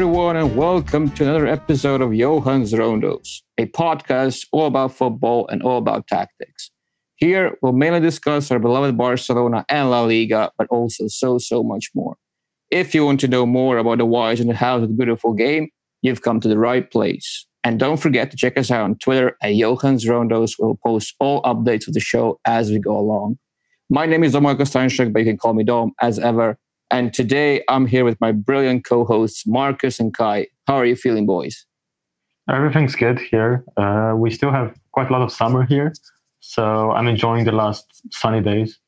everyone, and welcome to another episode of Johan's Rondos, a podcast all about football and all about tactics. Here, we'll mainly discuss our beloved Barcelona and La Liga, but also so, so much more. If you want to know more about the whys and the hows of the beautiful game, you've come to the right place. And don't forget to check us out on Twitter at Johan's Rondos, where we'll post all updates of the show as we go along. My name is Omar Kostanchuk, but you can call me Dom as ever. And today I'm here with my brilliant co hosts, Marcus and Kai. How are you feeling, boys? Everything's good here. Uh, we still have quite a lot of summer here. So I'm enjoying the last sunny days.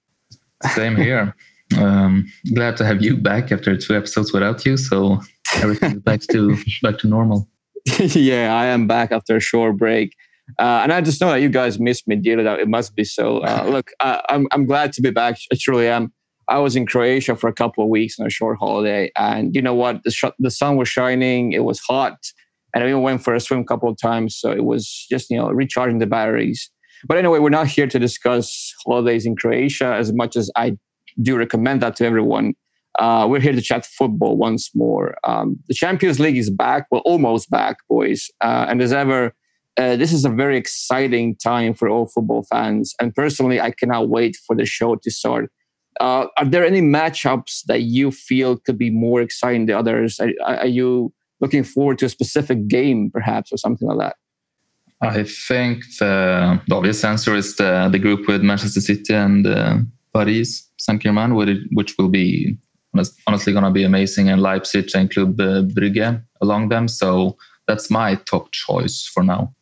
Same here. um, glad to have you back after two episodes without you. So everything's back to back to normal. yeah, I am back after a short break. Uh, and I just know that you guys missed me dearly. That it must be so. Uh, look, I, I'm I'm glad to be back. I truly am. I was in Croatia for a couple of weeks on a short holiday, and you know what? The sh- the sun was shining. It was hot, and I even went for a swim a couple of times. So it was just you know recharging the batteries. But anyway, we're not here to discuss holidays in Croatia as much as I do recommend that to everyone. Uh, we're here to chat football once more. Um, the Champions League is back, well, almost back, boys. Uh, and as ever, uh, this is a very exciting time for all football fans. And personally, I cannot wait for the show to start. Uh, are there any matchups that you feel could be more exciting than others? Are, are you looking forward to a specific game, perhaps, or something like that? I think the, the obvious answer is the, the group with Manchester City and uh, Paris Saint Germain, which will be honestly going to be amazing, and Leipzig and Club uh, Brugge along them. So that's my top choice for now.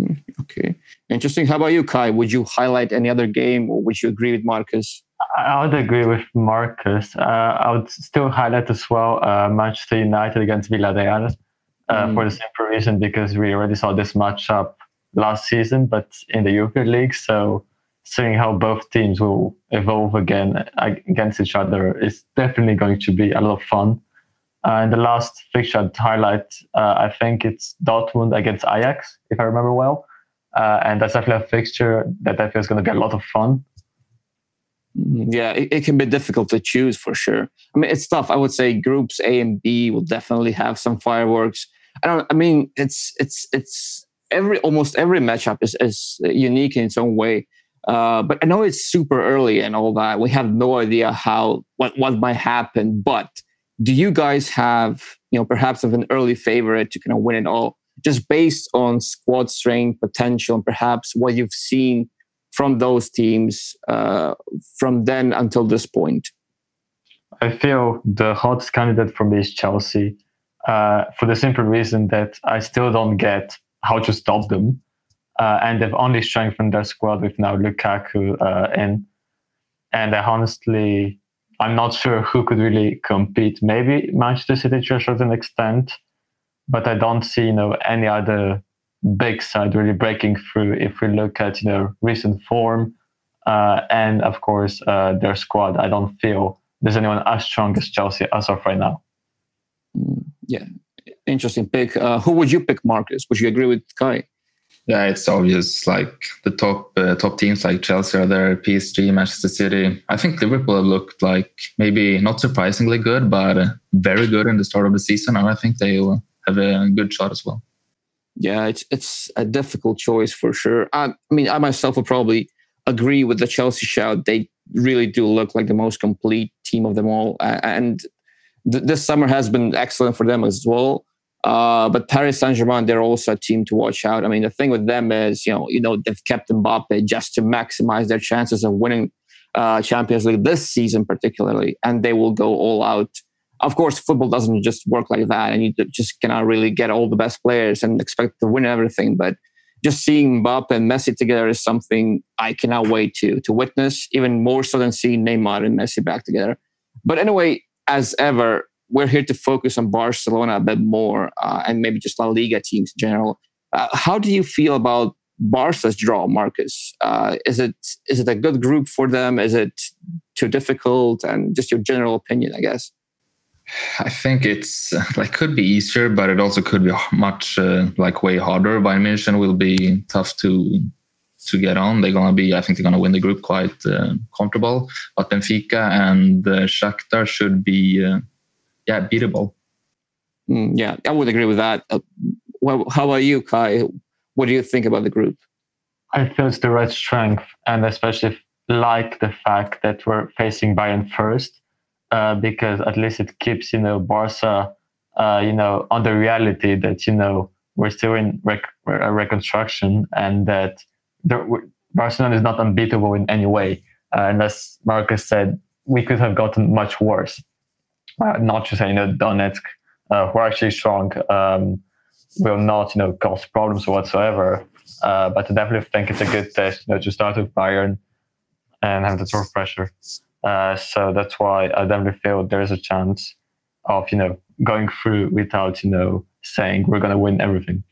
Mm, okay, interesting. How about you, Kai? Would you highlight any other game, or would you agree with Marcus? I would agree with Marcus. Uh, I would still highlight as well uh, Manchester United against Villarreal uh, mm. for the simple reason because we already saw this matchup last season, but in the European League. So seeing how both teams will evolve again against each other is definitely going to be a lot of fun. Uh, and the last fixture I'd highlight, uh, I think it's Dortmund against Ajax, if I remember well. Uh, and that's definitely a fixture that I feel is going to be a lot of fun. Yeah, it, it, can be difficult to choose for sure. I mean, it's tough. I would say groups A and B will definitely have some fireworks. I don't. I mean, it's it's it's every almost every matchup is is unique in its own way. Uh, but I know it's super early and all that. We have no idea how what what might happen. But do you guys have you know perhaps of an early favorite to kind of win it all, just based on squad strength, potential, and perhaps what you've seen from those teams uh, from then until this point? I feel the hottest candidate for me is Chelsea, uh, for the simple reason that I still don't get how to stop them. Uh, and they've only strengthened their squad with now Lukaku uh, in. And I honestly, I'm not sure who could really compete. Maybe Manchester City to a certain extent, but I don't see you know any other big side really breaking through if we look at you know recent form uh, and of course uh, their squad. I don't feel there's anyone as strong as Chelsea as of right now. Mm, yeah, interesting pick. Uh, who would you pick, Marcus? Would you agree with Kai? Yeah, it's obvious. Like the top uh, top teams like Chelsea are there, PSG, Manchester City. I think Liverpool have looked like maybe not surprisingly good, but uh, very good in the start of the season, and I think they will have a good shot as well. Yeah, it's it's a difficult choice for sure. I, I mean, I myself would probably agree with the Chelsea shout. They really do look like the most complete team of them all, and th- this summer has been excellent for them as well. Uh, but Paris Saint Germain, they're also a team to watch out. I mean, the thing with them is, you know, you know, they've kept Mbappe just to maximize their chances of winning uh, Champions League this season, particularly, and they will go all out. Of course, football doesn't just work like that, and you just cannot really get all the best players and expect to win everything. But just seeing Mbappe and Messi together is something I cannot wait to to witness, even more so than seeing Neymar and Messi back together. But anyway, as ever, we're here to focus on Barcelona a bit more uh, and maybe just La Liga teams in general. Uh, how do you feel about Barca's draw, Marcus? Uh, is it is it a good group for them? Is it too difficult? And just your general opinion, I guess. I think it's like could be easier, but it also could be much uh, like way harder. Bayern Munich will be tough to to get on. They're gonna be, I think, they're gonna win the group quite uh, comfortable. But Benfica and uh, Shakhtar should be uh, yeah, beatable. Mm, yeah, I would agree with that. Uh, well, how about you, Kai? What do you think about the group? I feel it's the right strength, and especially like the fact that we're facing Bayern first, uh, because at least it keeps you know Barca, uh, you know, on the reality that you know we're still in rec- reconstruction and that Barcelona is not unbeatable in any way. Uh, and as Marcus said, we could have gotten much worse. Uh, not to say, you know, Donetsk, uh, who are actually strong, um, will not, you know, cause problems whatsoever. But I definitely think it's a good test, you know, to start with Bayern and have the sort of pressure. Uh, so that's why I definitely feel there is a chance of, you know, going through without, you know, saying we're going to win everything.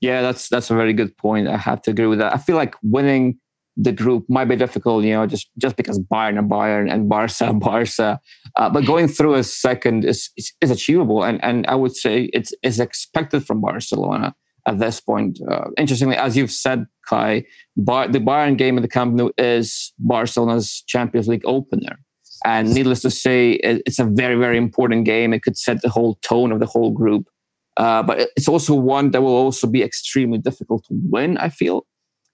Yeah, that's that's a very good point. I have to agree with that. I feel like winning the group might be difficult, you know, just just because Bayern and Bayern and Barca Barca, uh, but going through a second is, is, is achievable, and and I would say it's is expected from Barcelona at this point. Uh, interestingly, as you've said, Kai, Bar- the Bayern game in the Camp Nou is Barcelona's Champions League opener. And needless to say, it's a very, very important game. It could set the whole tone of the whole group. Uh, but it's also one that will also be extremely difficult to win, I feel.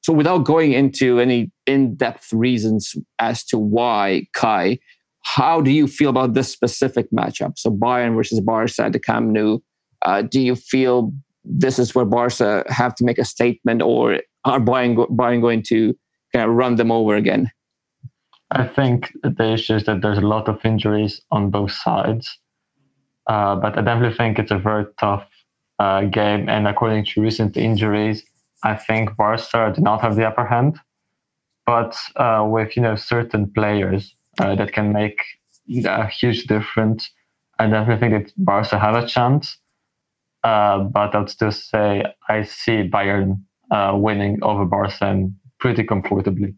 So, without going into any in depth reasons as to why, Kai, how do you feel about this specific matchup? So, Bayern versus Barca at the Camp Nou. Uh, do you feel this is where Barca have to make a statement, or are Bayern, Bayern going to kind of run them over again? I think the issue is that there's a lot of injuries on both sides. Uh, but I definitely think it's a very tough uh, game. And according to recent injuries, I think Barca did not have the upper hand. But uh, with you know certain players uh, that can make a huge difference, I definitely think that Barca have a chance. Uh, but I'd still say I see Bayern uh, winning over Barca pretty comfortably.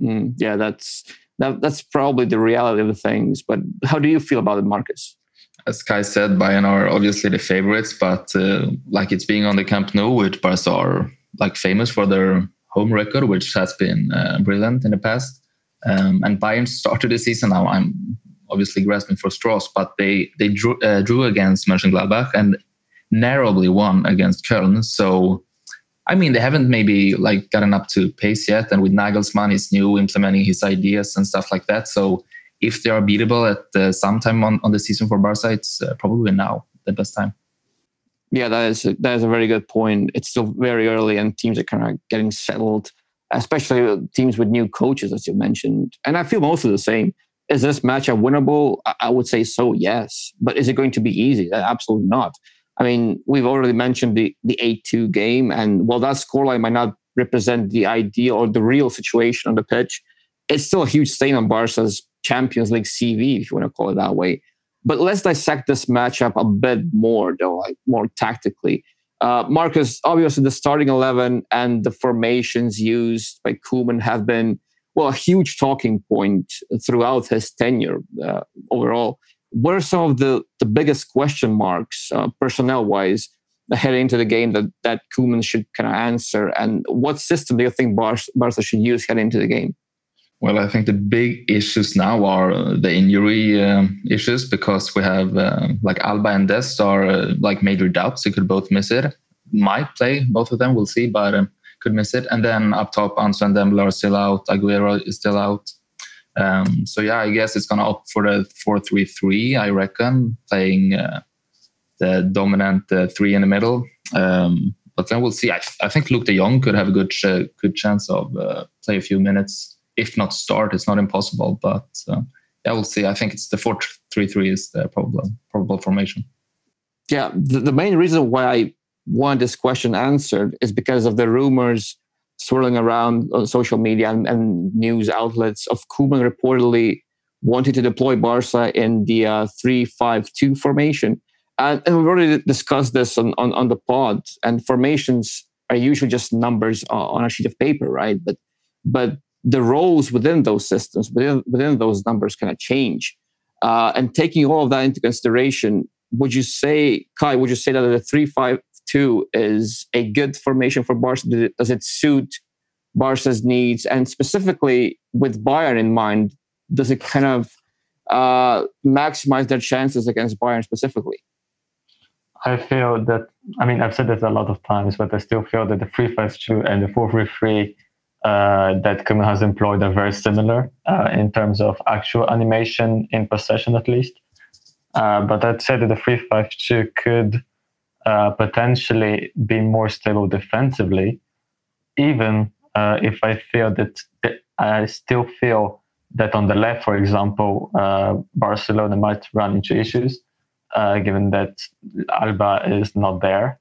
Mm, yeah, that's that, that's probably the reality of the things. But how do you feel about it, Marcus? As Kai said, Bayern are obviously the favorites, but uh, like it's being on the Camp Nou, which Barca are like famous for their home record, which has been uh, brilliant in the past. Um, and Bayern started the season now. I'm obviously grasping for straws, but they they drew, uh, drew against Mönchengladbach and narrowly won against Köln. So I mean, they haven't maybe like gotten up to pace yet. And with Nagelsmann, he's new, implementing his ideas and stuff like that. So if they are beatable at uh, some time on, on the season for Barca, it's uh, probably now the best time. Yeah, that is a, that is a very good point. It's still very early, and teams are kind of getting settled, especially teams with new coaches, as you mentioned. And I feel mostly the same. Is this matchup winnable? I would say so, yes. But is it going to be easy? Absolutely not. I mean, we've already mentioned the the eight two game, and while that scoreline might not represent the ideal or the real situation on the pitch, it's still a huge stain on Barca's Champions League CV, if you want to call it that way. But let's dissect this matchup a bit more, though, like more tactically. Uh, Marcus, obviously, the starting eleven and the formations used by Koeman have been well a huge talking point throughout his tenure uh, overall what are some of the, the biggest question marks uh, personnel wise heading into the game that that Koeman should kind of answer? And what system do you think Barca, Barca should use heading into the game? Well I think the big issues now are uh, the injury um, issues because we have uh, like Alba and Dest are uh, like major doubts. They could both miss it. Might play both of them. We'll see but um, could miss it. And then up top Ansu and Dembele are still out. Aguero is still out um, so yeah, I guess it's gonna opt for the four-three-three. I reckon playing uh, the dominant uh, three in the middle. Um, but then we'll see. I, I, think Luuk De Jong could have a good ch- good chance of uh, play a few minutes, if not start. It's not impossible, but uh, yeah, we'll see. I think it's the four-three-three is the probable probable formation. Yeah, the, the main reason why I want this question answered is because of the rumors swirling around on social media and, and news outlets of Koeman reportedly wanted to deploy Barca in the uh, 3 5 2 formation. And, and, we've already discussed this on, on, on, the pod, and formations are usually just numbers on a sheet of paper, right? But, but the roles within those systems, within, within those numbers, kind of change. Uh, and taking all of that into consideration, would you say, Kai, would you say that the 3 5 Two is a good formation for Barca. Does it suit Barca's needs? And specifically with Bayern in mind, does it kind of uh, maximize their chances against Bayern specifically? I feel that, I mean, I've said this a lot of times, but I still feel that the 3 5 2 and the 4 3 3 uh, that Koeman has employed are very similar uh, in terms of actual animation in possession, at least. Uh, but I'd say that the 352 could uh, potentially be more stable defensively, even uh, if I feel that, I still feel that on the left, for example, uh, Barcelona might run into issues, given that Alba is not there.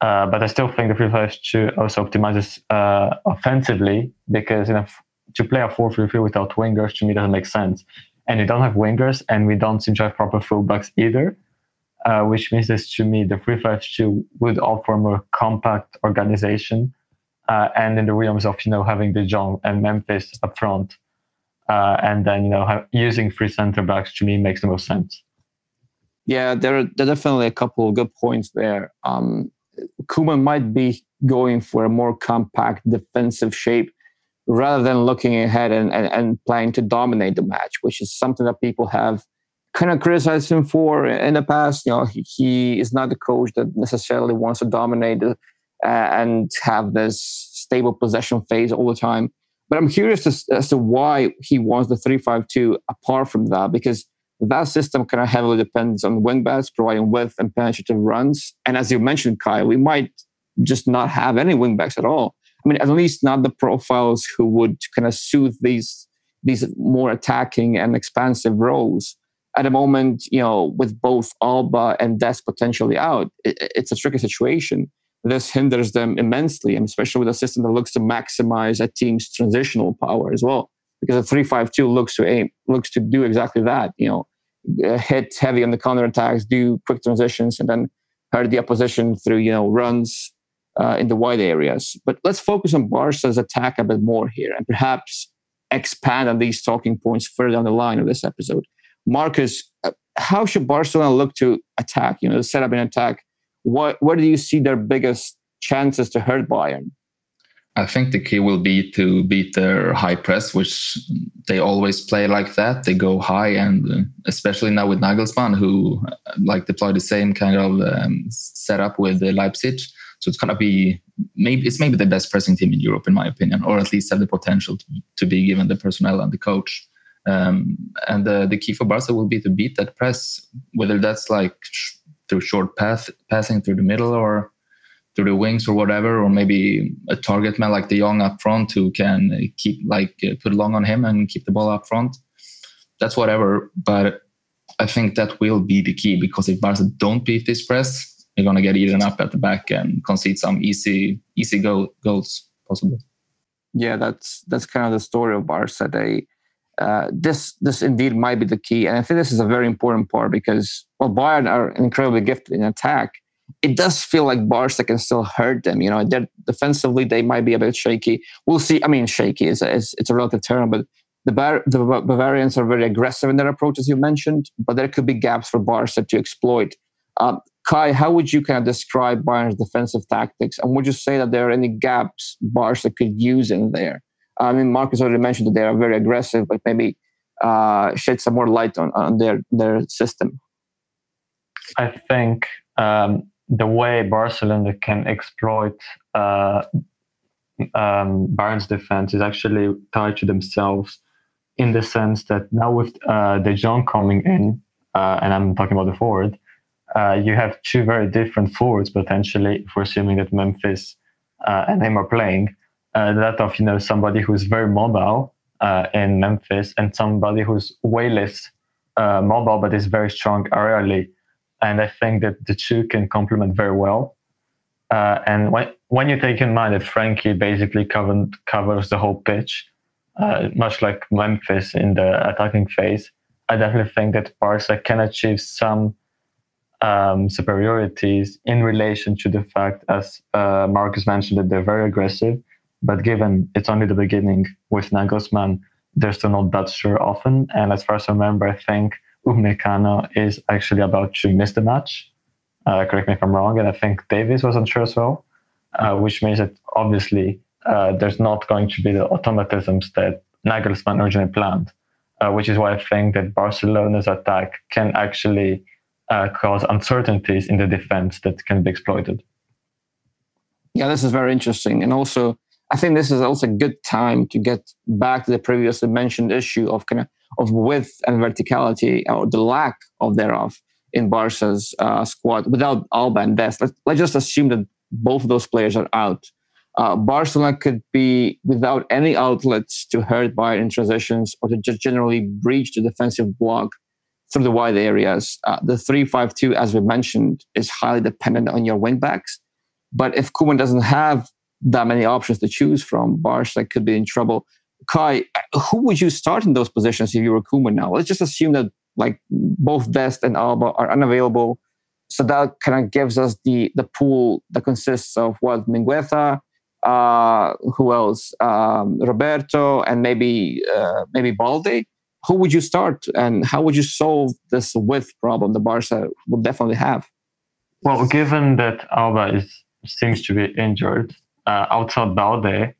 Uh, but I still think the 352 also optimizes uh, offensively because you know, to play a 4 3 3 without wingers to me doesn't make sense. And we don't have wingers and we don't seem to have proper fullbacks either, uh, which means that to me the 352 would offer more compact organization. Uh, and in the realms of you know having De Jong and Memphis up front, uh, and then you know using three center backs to me makes the most sense. Yeah, there are, there are definitely a couple of good points there. Um, Koeman might be going for a more compact defensive shape rather than looking ahead and, and, and planning to dominate the match, which is something that people have kind of criticized him for in the past. You know, he, he is not the coach that necessarily wants to dominate uh, and have this stable possession phase all the time. But I'm curious as, as to why he wants the 352 apart from that, because that system kind of heavily depends on wing wingbacks providing width and penetrative runs. And as you mentioned, Kyle, we might just not have any wingbacks at all. I mean, at least not the profiles who would kind of suit these these more attacking and expansive roles. At the moment, you know, with both Alba and Dest potentially out, it, it's a tricky situation. This hinders them immensely, and especially with a system that looks to maximize a team's transitional power as well. Because a three-five-two looks to aim looks to do exactly that. You know, uh, hit heavy on the counter attacks, do quick transitions, and then hurt the opposition through you know runs uh, in the wide areas. But let's focus on Barca's attack a bit more here, and perhaps expand on these talking points further down the line of this episode. Marcus, uh, how should Barcelona look to attack? You know, set up an attack. What where do you see their biggest chances to hurt Bayern? I think the key will be to beat their high press, which they always play like that. They go high, and uh, especially now with Nagelsmann, who uh, like deployed the same kind of um, setup with Leipzig. So it's gonna be maybe it's maybe the best pressing team in Europe, in my opinion, or at least have the potential to, to be given the personnel and the coach. Um, and the, the key for Barca will be to beat that press, whether that's like sh- through short path passing through the middle or through the wings or whatever, or maybe a target man like De Jong up front who can keep like uh, put long on him and keep the ball up front. That's whatever, but I think that will be the key because if Barca don't beat this press, they're gonna get eaten up at the back and concede some easy easy goal, goals possibly. Yeah, that's that's kind of the story of Barca. They uh, this this indeed might be the key, and I think this is a very important part because well, Bayern are incredibly gifted in attack, it does feel like Barca can still hurt them. You know, they're defensively they might be a bit shaky. We'll see. I mean, shaky is, is it's a relative term, but the, Bar- the Bavarians are very aggressive in their approach, as you mentioned. But there could be gaps for Barca to exploit. Um, Kai, how would you kind of describe Bayern's defensive tactics, and would you say that there are any gaps Barca could use in there? I mean, Marcus already mentioned that they are very aggressive, but maybe uh, shed some more light on, on their their system. I think um, the way Barcelona can exploit uh, um, Bayern's defense is actually tied to themselves in the sense that now with uh, De Jong coming in, uh, and I'm talking about the forward, uh, you have two very different forwards potentially. If we're assuming that Memphis uh, and him are playing, uh, that of you know somebody who's very mobile uh, in Memphis and somebody who's way less mobile but is very strong aerially and I think that the two can complement very well. Uh, and when when you take in mind that Frenkie basically covered, covers the whole pitch, uh, much like Memphis in the attacking phase, I definitely think that Barca can achieve some um, superiorities in relation to the fact, as uh, Marcus mentioned, that they're very aggressive. But given it's only the beginning with Nagelsmann, they're still not that sure often. And as far as I remember, I think Upamecano is actually about to miss the match. Uh, correct me if I'm wrong. And I think Davies was unsure as well, uh, which means that obviously uh, there's not going to be the automatisms that Nagelsmann originally planned, uh, which is why I think that Barcelona's attack can actually uh, cause uncertainties in the defense that can be exploited. Yeah, this is very interesting. And also, I think this is also a good time to get back to the previously mentioned issue of kind of, of width and verticality or the lack of thereof in Barca's uh, squad without Alba and Dest. Let's, let's just assume that both of those players are out. Uh, Barcelona could be without any outlets to hurt Bayern in transitions or to just generally breach the defensive block through the wide areas. Uh, the 3-5-2, as we mentioned, is highly dependent on your wingbacks. But if Koeman doesn't have that many options to choose from, Barca could be in trouble. Kai, who would you start in those positions if you were Koeman now? Let's just assume that like both Dest and Alba are unavailable. So that kind of gives us the the pool that consists of what Mingueza, uh, who else? Um, Roberto, and maybe uh, maybe Balde. Who would you start, and how would you solve this width problem the Barca will definitely have? Well, given that Alba is seems to be injured, uh, outside Balde,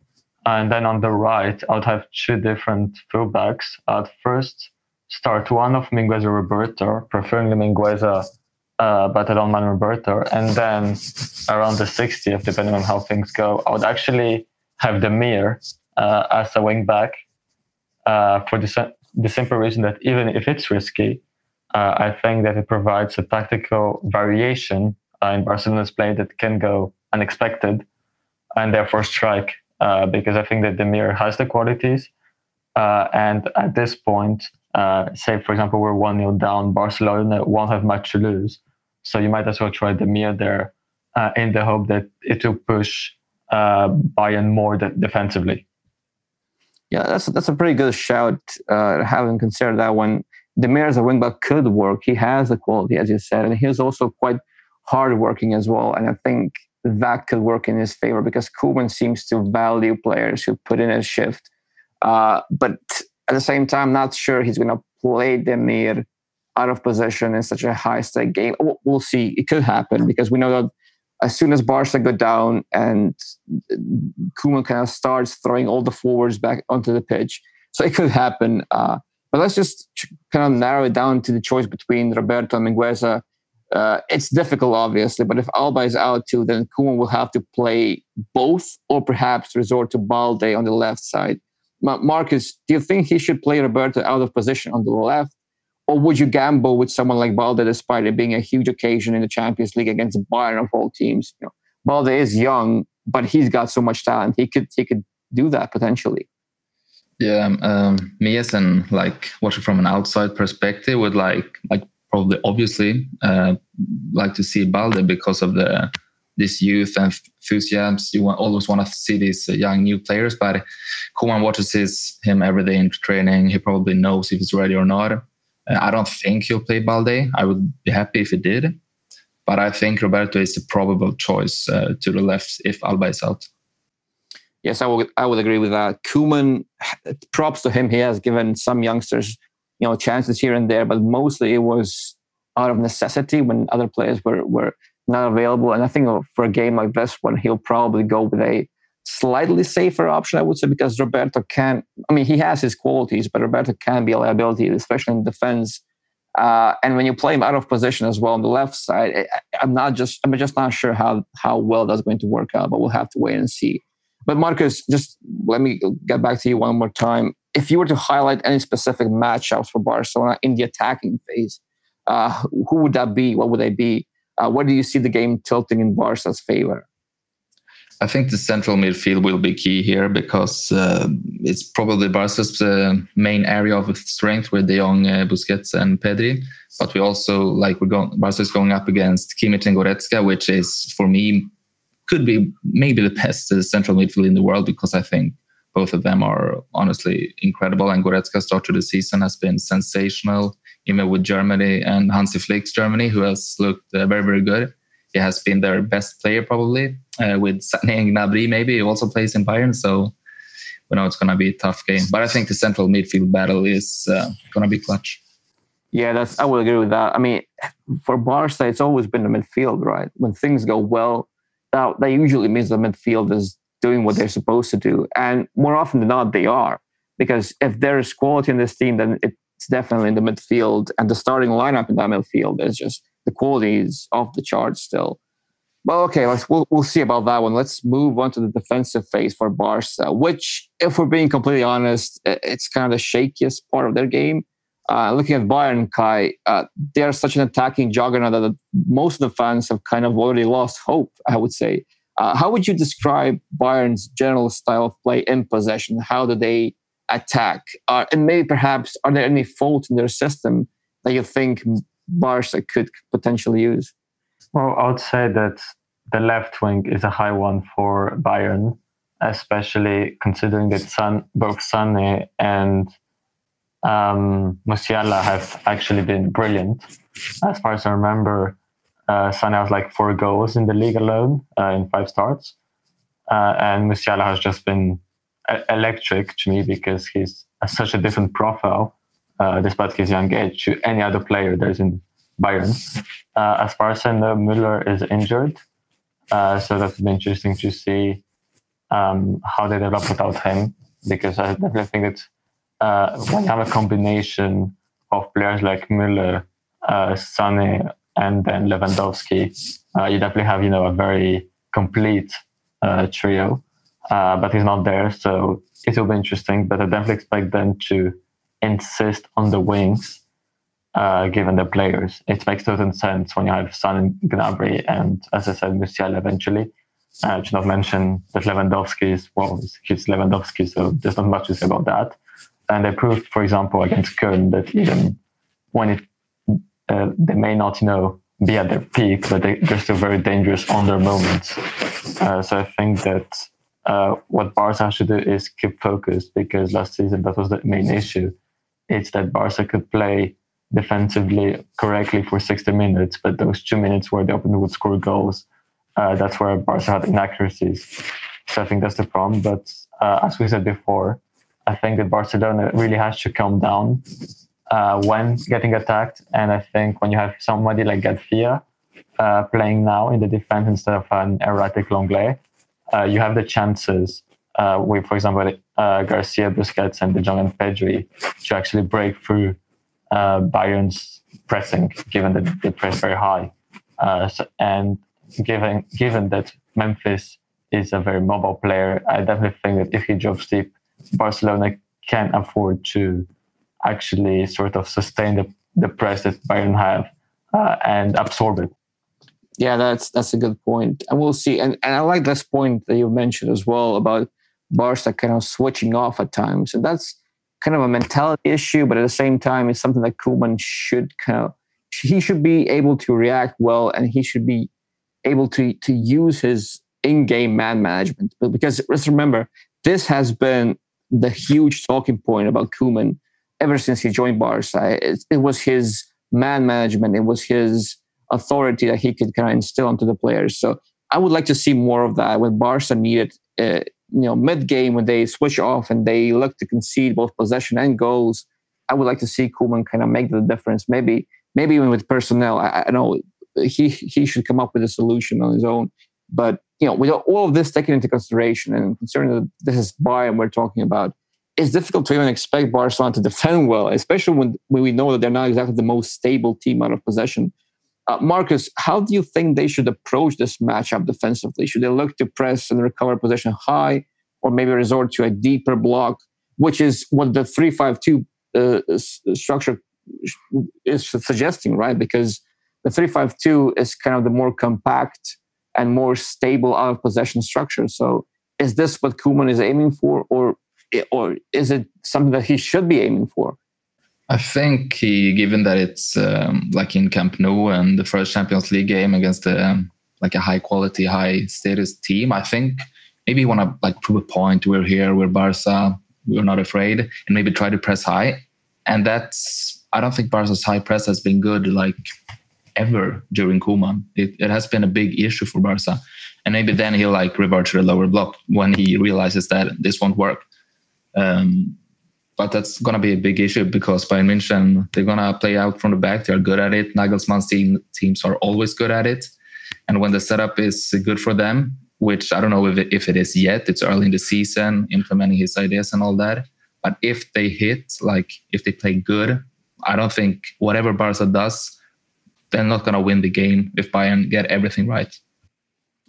and then on the right, I would have two different fullbacks. At first, start one of Mingueza Roberto, the Mingueza, uh, but I don't mind Roberto. And then around the 60th, depending on how things go, I would actually have Demir uh, as a wing back uh, for the, the simple reason that even if it's risky, uh, I think that it provides a tactical variation uh, in Barcelona's play that can go unexpected and therefore strike. Uh, because I think that Demir has the qualities. and at this point, uh, say, for example, we're 1 0 down, Barcelona won't have much to lose. So you might as well try Demir there uh, in the hope that it will push uh, Bayern more de- defensively. Yeah, that's that's a pretty good shout. Uh, having considered that one, Demir as a wingback could work. He has the quality, as you said, and he's also quite hardworking as well. And I think that could work in his favor because Koeman seems to value players who put in a shift. Uh, but at the same time, not sure he's going to play Demir out of position in such a high stake game. We'll see. It could happen because we know that as soon as Barca go down and Koeman kind of starts throwing all the forwards back onto the pitch, so it could happen. Uh, but let's just kind of narrow it down to the choice between Roberto and Mingueza. Uh, it's difficult, obviously, but if Alba is out too, then Koeman will have to play both or perhaps resort to Balde on the left side. Marcus, do you think he should play Roberto out of position on the left? Or would you gamble with someone like Balde despite it being a huge occasion in the Champions League against Bayern of all teams? You know, Balde is young, but he's got so much talent. He could he could do that potentially. Yeah, um, um me as an like watching from an outside perspective would like like probably obviously uh, like to see Balde because of the this youth and enthusiasm. You want, always want to see these young new players, but Koeman watches his, him every day in training. He probably knows if he's ready or not. Uh, I don't think he'll play Balde. I would be happy if he did. But I think Roberto is the probable choice uh, to the left if Alba is out. Yes, I would. I would agree with that. Koeman, props to him. He has given some youngsters, you know, chances here and there, but mostly it was out of necessity when other players were were not available. And I think for a game like this one, he'll probably go with a slightly safer option, I would say, because Roberto can, I mean, he has his qualities, but Roberto can be a liability, especially in defense. Uh, and when you play him out of position as well on the left side, I'm not just, I'm just not sure how, how well that's going to work out, but we'll have to wait and see. But Marcus, just let me get back to you one more time. If you were to highlight any specific matchups for Barcelona in the attacking phase, uh, who would that be? What would they be? Uh, where do you see the game tilting in Barca's favor? I think the central midfield will be key here because uh, it's probably Barca's uh, main area of strength with De Jong, uh, Busquets, and Pedri. But we also like we're going. Barca is going up against Kimmich and Goretzka, which is for me could be maybe the best uh, central midfield in the world because I think both of them are honestly incredible. And Goretzka start to the season has been sensational even with Germany and Hansi Flick's Germany, who has looked uh, very, very good. He has been their best player probably uh, with Sané and Gnabry. Maybe he also plays in Bayern, so we know it's going to be a tough game. But I think the central midfield battle is uh, going to be clutch. Yeah, that's I would agree with that. I mean, for Barca, it's always been the midfield, right? When things go well, that, that usually means the midfield is doing what they're supposed to do, and more often than not, they are. Because if there is quality in this team, then it's definitely in the midfield, and the starting lineup in that midfield is just the quality is off the charts still. Well, okay, let's we'll, we'll see about that one. Let's move on to the defensive phase for Barca, which, if we're being completely honest, it's kind of the shakiest part of their game. Uh, looking at Bayern, Kai, uh, they're such an attacking juggernaut that most of the fans have kind of already lost hope. I would say. Uh, how would you describe Bayern's general style of play in possession? How do they attack? Uh, and maybe perhaps are there any faults in their system that you think Barca could potentially use? Well, I would say that the left wing is a high one for Bayern, especially considering that San, both Sané and um, Musiala have actually been brilliant. As far as I remember, uh, has like four goals in the league alone uh, in five starts. Uh, and Musiala has just been electric to me because he's such a different profile, uh, despite his young age, to any other player there's in Bayern. Uh, as far as I know, Müller is injured, uh, so that's been interesting to see um, how they develop without him. Because I definitely think it's uh, when you have a combination of players like Müller, uh, Sané, and then Lewandowski, uh, you definitely have you know a very complete uh, trio. Uh, but he's not there, so it will be interesting. But I definitely expect them to insist on the wings, given the players. It makes total sense when you have Son and Gnabry, and as I said, Musiala eventually. I should not mention that Lewandowski is well, he's Lewandowski, so there's not much to say about that. And they proved, for example, against Köln that even when it uh, they may not, you know, be at their peak, but they, are still very dangerous on their moments. Uh, so I think that uh, what Barca should do is keep focused because last season that was the main issue. It's that Barca could play defensively correctly for 60 minutes, but those two minutes where the opponent would score goals, uh, that's where Barca had inaccuracies. So I think that's the problem. But uh, as we said before, I think that Barcelona really has to calm down uh, when getting attacked. And I think when you have somebody like Garcia uh, playing now in the defense instead of an erratic Lenglet, uh, you have the chances uh, with, for example, uh, Garcia, Busquets, and De Jong and Pedri to actually break through uh, Bayern's pressing, given that they press very high. So, and given given that Memphis is a very mobile player, I definitely think that if he drops deep, Barcelona can afford to actually sort of sustain the, the press that Bayern have uh, and absorb it. Yeah, that's that's a good point, and we'll see. And and I like this point that you mentioned as well about Barca kind of switching off at times, and that's kind of a mentality issue, but at the same time, it's something that Koeman should kind of he should be able to react well, and he should be able to to use his in-game man management. Because let's remember, this has been the huge talking point about Koeman ever since he joined Barca. It, it was his man management. It was his authority that he could kind of instill onto the players. So I would like to see more of that when Barca needed, uh, you know, mid game when they switch off and they look to concede both possession and goals. I would like to see Koeman kind of make the difference. Maybe, maybe even with personnel. I, I know he he should come up with a solution on his own. But you know, with all of this taken into consideration and considering that this is Bayern we're talking about, it's difficult to even expect Barcelona to defend well, especially when, when we know that they're not exactly the most stable team out of possession. Uh, Marcus, how do you think they should approach this matchup defensively? Should they look to press and recover possession high, or maybe resort to a deeper block, which is what the three-five-two uh, structure is suggesting, right? Because the three-five-two is kind of the more compact and more stable out of possession structure. So, is this what Koeman is aiming for, or or is it something that he should be aiming for? I think he, given that it's um, like in Camp Nou and the first Champions League game against a, um, like a high quality, high status team, I think maybe want to like prove a point. We're here, we're Barca, we're not afraid, and maybe try to press high. And that's I don't think Barca's high press has been good like ever during Koeman. It, it has been a big issue for Barca, and maybe then he'll like revert to the lower block when he realizes that this won't work. Um, but that's going to be a big issue because Bayern München, they're going to play out from the back. They're good at it. Nagelsmann's team, teams are always good at it. And when the setup is good for them, which I don't know if it, if it is yet, it's early in the season, implementing his ideas and all that. But if they hit, like if they play good, I don't think whatever Barca does, they're not going to win the game if Bayern get everything right.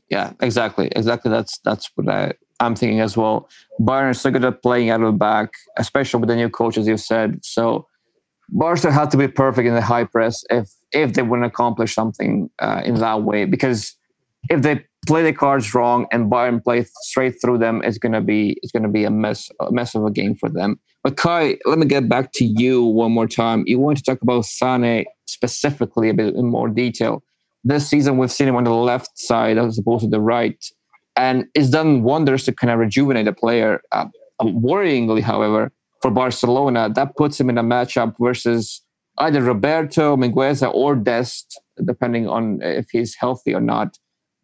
Yeah, exactly, exactly. That's that's what I, I'm thinking as well. Bayern is so good at playing out of the back, especially with the new coaches you've said. So Barca had to be perfect in the high press if if they want to accomplish something uh, in that way. Because if they play the cards wrong and Bayern play straight through them, it's gonna be it's gonna be a mess a mess of a game for them. But Kai, let me get back to you one more time. You want to talk about Sane specifically a bit in more detail. This season, we've seen him on the left side as opposed to the right, and it's done wonders to kind of rejuvenate a player. Uh, worryingly, however, for Barcelona, that puts him in a matchup versus either Roberto, Mingueza, or Dest, depending on if he's healthy or not.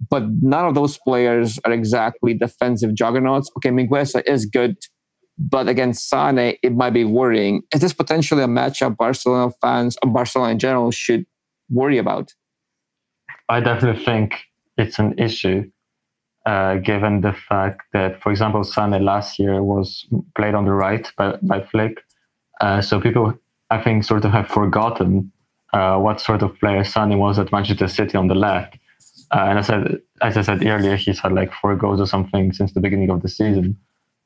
But none of those players are exactly defensive juggernauts. Okay, Mingueza is good, but against Sane, it might be worrying. Is this potentially a matchup Barcelona fans, or Barcelona in general, should worry about? I definitely think it's an issue uh, given the fact that, for example, Sane last year was played on the right by, by Flick. Uh, so people, I think, sort of have forgotten uh, what sort of player Sane was at Manchester City on the left. Uh, and I said, as I said earlier, he's had like four goals or something since the beginning of the season,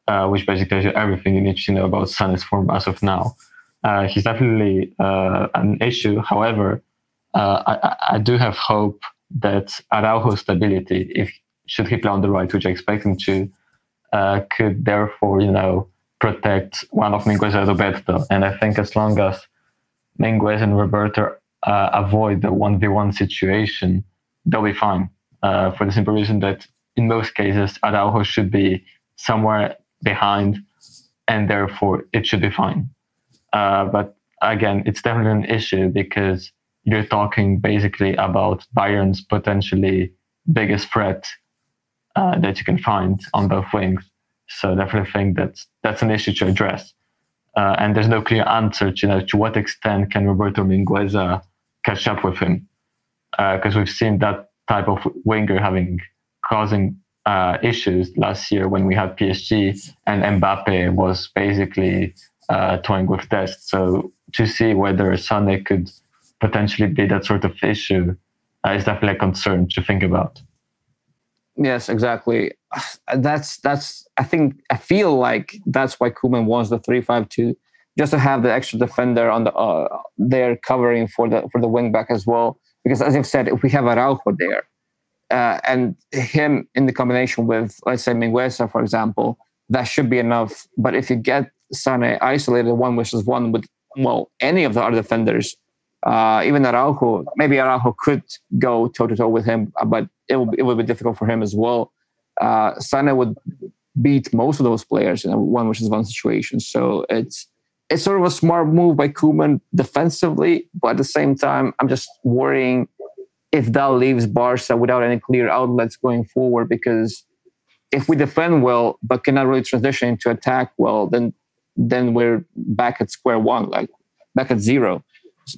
uh, which basically tells you everything you need to know about Sane's form as of now. He's definitely an issue. However, I, I do have hope that Araujo's stability, if should he play on the right, which I expect him to, uh, could therefore, you know, protect one of Mingueza and Roberto. And I think as long as Mingueza and Roberto uh, avoid the 1v1 situation, they'll be fine. Uh, for the simple reason that in most cases, Araujo should be somewhere behind, and therefore it should be fine. Uh, but again, it's definitely an issue because you're talking basically about Bayern's potentially biggest threat uh, that you can find on both wings. So definitely think that that's an issue to address. Uh, and there's no clear answer to you know to what extent can Roberto Mingueza catch up with him, because uh, we've seen that type of winger having causing uh, issues last year when we had PSG and Mbappe was basically uh, toying with Dest. So to see whether Sane could potentially be that sort of issue uh, is definitely a concern to think about. Yes, exactly. That's that's. I think I feel like that's why Koeman wants the three-five-two, just to have the extra defender on the uh, there covering for the for the wing back as well. Because as I've said, if we have Araujo there, uh, and him in the combination with let's say Mingueza, for example, that should be enough. But if you get Sane isolated one versus one with well any of the other defenders, uh, even Araujo, maybe Araujo could go toe to toe with him, but it will it will be difficult for him as well. Uh, Sane would beat most of those players in one versus one situation. So it's it's sort of a smart move by Koeman defensively, but at the same time, I'm just worrying if that leaves Barca without any clear outlets going forward. Because if we defend well but cannot really transition into attack well, then then we're back at square one, like back at zero.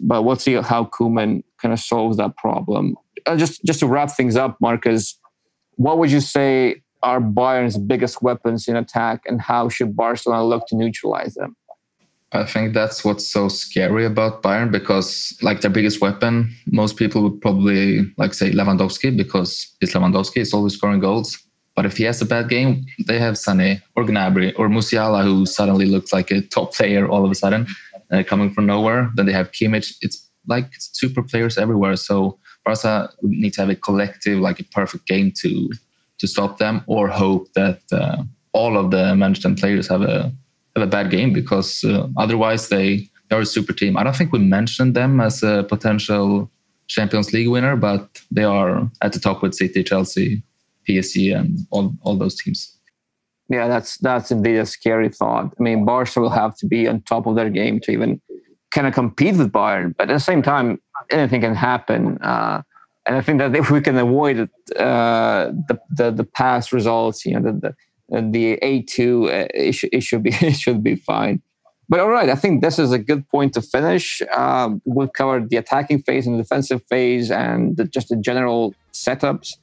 But we'll see how Koeman kind of solves that problem. Uh, just just to wrap things up, Marcus, what would you say are Bayern's biggest weapons in attack, and how should Barcelona look to neutralize them? I think that's what's so scary about Bayern because, like, their biggest weapon, most people would probably like say Lewandowski because it's Lewandowski, is always scoring goals. But if he has a bad game, they have Sané or Gnabry or Musiala, who suddenly looks like a top player all of a sudden, uh, coming from nowhere. Then they have Kimmich. It's like super players everywhere. So Barca need to have a collective, like a perfect game to to stop them, or hope that uh, all of the management players have a have a bad game because uh, otherwise they they are a super team. I don't think we mentioned them as a potential Champions League winner, but they are at the top with City, Chelsea, PSG, and all all those teams. Yeah, that's that's indeed a scary thought. I mean, Barca will have to be on top of their game to even kind of compete with Bayern, but at the same time, anything can happen. Uh, and I think that if we can avoid uh, the, the, the past results, you know, the the, the A two, uh, it, should, it should be it should be fine. But all right, I think this is a good point to finish. Um, we've covered the attacking phase and the defensive phase, and the, just the general setups.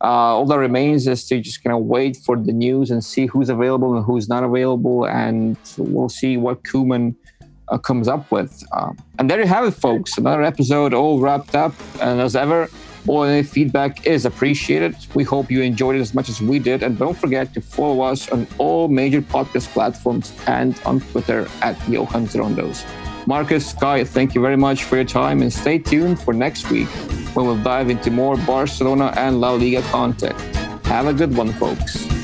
Uh, all that remains is to just kind of wait for the news and see who's available and who's not available, and we'll see what Koeman uh, comes up with. Um, and there you have it, folks. Another episode all wrapped up. And as ever, all any feedback is appreciated. We hope you enjoyed it as much as we did. And don't forget to follow us on all major podcast platforms and on Twitter at Johan Rondos. Marcus, Kai, thank you very much for your time and stay tuned for next week when we'll dive into more Barcelona and La Liga content. Have a good one, folks.